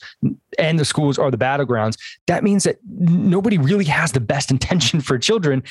and the schools are the battlegrounds. That means that nobody really has the best intention for children.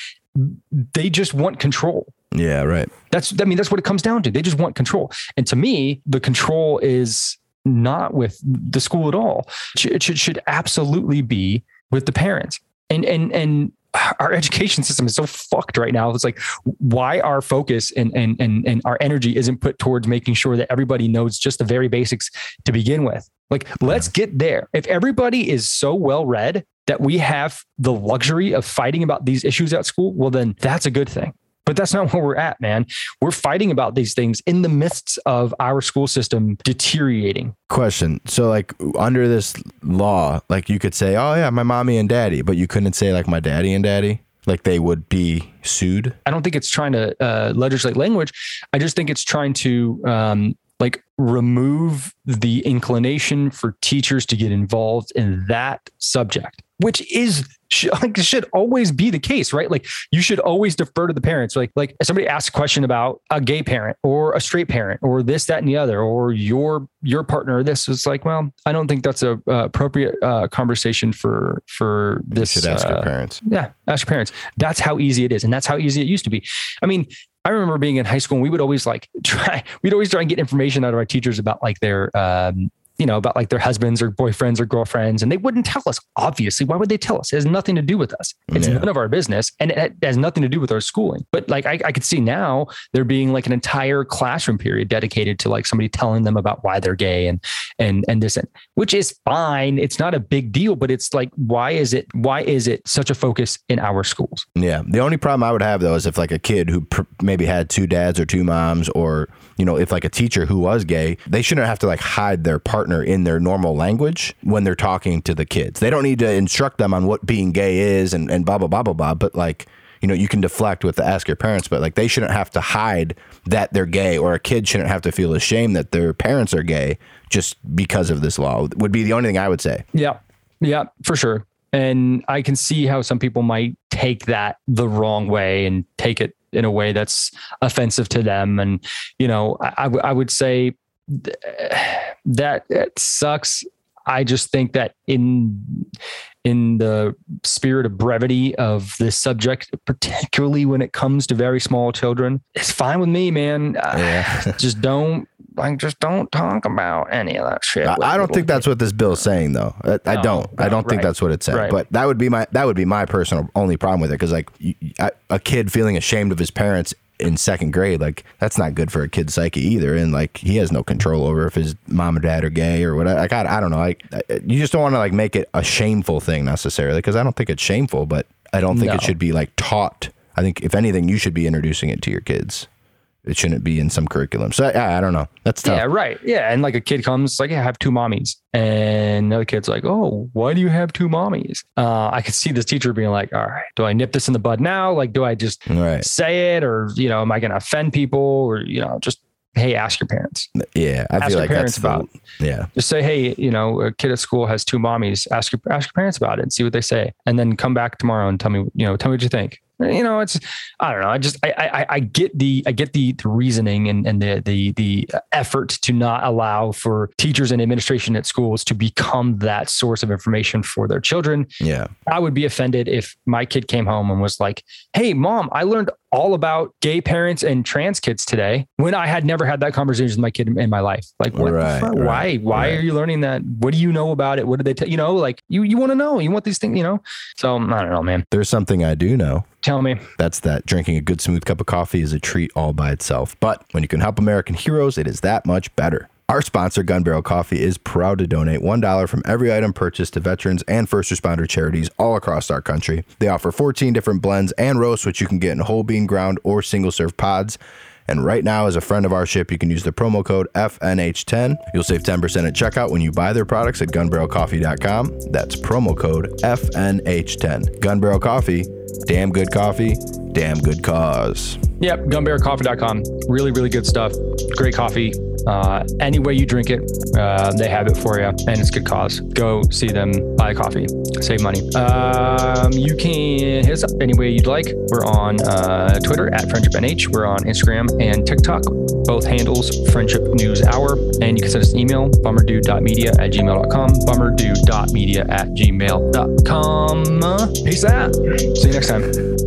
They just want control. Yeah, right. That's I mean that's what it comes down to. They just want control. And to me, the control is not with the school at all. It should, should absolutely be with the parents. And and and our education system is so fucked right now. It's like why our focus and and and and our energy isn't put towards making sure that everybody knows just the very basics to begin with. Like let's get there. If everybody is so well read that we have the luxury of fighting about these issues at school, well then that's a good thing. But that's not where we're at, man. We're fighting about these things in the midst of our school system deteriorating. Question. So like under this law, like you could say, "Oh yeah, my mommy and daddy," but you couldn't say like my daddy and daddy. Like they would be sued. I don't think it's trying to uh, legislate language. I just think it's trying to um, like remove the inclination for teachers to get involved in that subject, which is like should always be the case, right? Like you should always defer to the parents. Like like somebody asks a question about a gay parent or a straight parent or this that and the other or your your partner or this is like, well, I don't think that's a uh, appropriate uh, conversation for for this. you should ask uh, your parents. yeah, ask your parents. That's how easy it is, and that's how easy it used to be. I mean, I remember being in high school, and we would always like try. We'd always try and get information out of our teachers about like their, um, you know, about like their husbands or boyfriends or girlfriends, and they wouldn't tell us. Obviously, why would they tell us? It has nothing to do with us. It's Yeah. none of our business, and it has nothing to do with our schooling. But like, I, I could see now there being like an entire classroom period dedicated to like somebody telling them about why they're gay and and and this and which is fine. It's not a big deal, but it's like, why is it? Why is it such a focus in our schools? Yeah. The only problem I would have though is if like a kid who pr- maybe had two dads or two moms, or you know, if like a teacher who was gay, they shouldn't have to like hide their partner in their normal language when they're talking to the kids. They don't need to instruct them on what being gay is and and blah blah blah blah blah. But like. You know, you can deflect with the ask your parents, but like they shouldn't have to hide that they're gay, or a kid shouldn't have to feel ashamed that their parents are gay just because of this law. Would be the only thing I would say. Yeah. Yeah, for sure. And I can see how some people might take that the wrong way and take it in a way that's offensive to them. And, you know, I, I w- I would say th- that it sucks. I just think that in in the spirit of brevity of this subject, particularly when it comes to very small children, it's fine with me, man. Yeah. just don't like just don't talk about any of that shit. I, I don't think that's what this bill's saying, though. I, I No, don't. I don't think right. that's what it said. Right. But that would be my that would be my personal only problem with it because like I, a kid feeling ashamed of his parents in second grade, like that's not good for a kid's psyche either. And like he has no control over if his mom or dad are gay or whatever. Like I, I don't know. Like uh, you just don't want to like make it a shameful thing necessarily because I don't think it's shameful, but I don't think it should be like taught. I think if anything, you should be introducing it to your kids. It shouldn't be in some curriculum. So I, I don't know. That's tough. Yeah, right. Yeah. And like a kid comes, like, yeah, I have two mommies. And the other kid's like, oh, why do you have two mommies? Uh, I could see this teacher being like, all right, do I nip this in the bud now? Like, do I just Right. say it or, you know, am I going to offend people or, you know, just, hey, ask your parents. Yeah. I Ask feel like parents that's the, about yeah. Just say, hey, you know, a kid at school has two mommies. Ask your, ask your parents about it and see what they say. And then come back tomorrow and tell me, you know, tell me what you think. You know, it's I don't know. I just I I, I get the I get the, the reasoning and, and the the the uh, effort to not allow for teachers and administration at schools to become that source of information for their children. Yeah. I would be offended if my kid came home and was like, "Hey, mom, I learned all about gay parents and trans kids today," when I had never had that conversation with my kid in my life. Like, what? the Right, right, why? Why right. are you learning that? What do you know about it? What did they tell you? Know, like you you want to know. You want these things, you know. So I don't know, man. There's something I do know. Tell me. That's that drinking a good smooth cup of coffee is a treat all by itself. But when you can help American heroes, it is that much better. Our sponsor, Gun Barrel Coffee, is proud to donate $1 from every item purchased to veterans and first responder charities all across our country. They offer 14 different blends and roasts, which you can get in whole bean ground or single serve pods. And right now, as a friend of our ship, you can use the promo code FNH10. You'll save 10% at checkout when you buy their products at gunbarrelcoffee.com. That's promo code FNH10. Gun Barrel Coffee, Damn good coffee, damn good cause. Yep, gunbarrelcoffee.com. Really, really good stuff. Great coffee. Uh, any way you drink it, uh, they have it for you, and it's good cause. Go see them, buy coffee, save money. Um, you can hit us up any way you'd like. We're on uh, Twitter at Friendship NH. We're on Instagram and TikTok, both handles Friendship News Hour. And you can send us an email, bummerdude.media at gmail.com, bummerdude.media at gmail.com. Peace out. See you next time.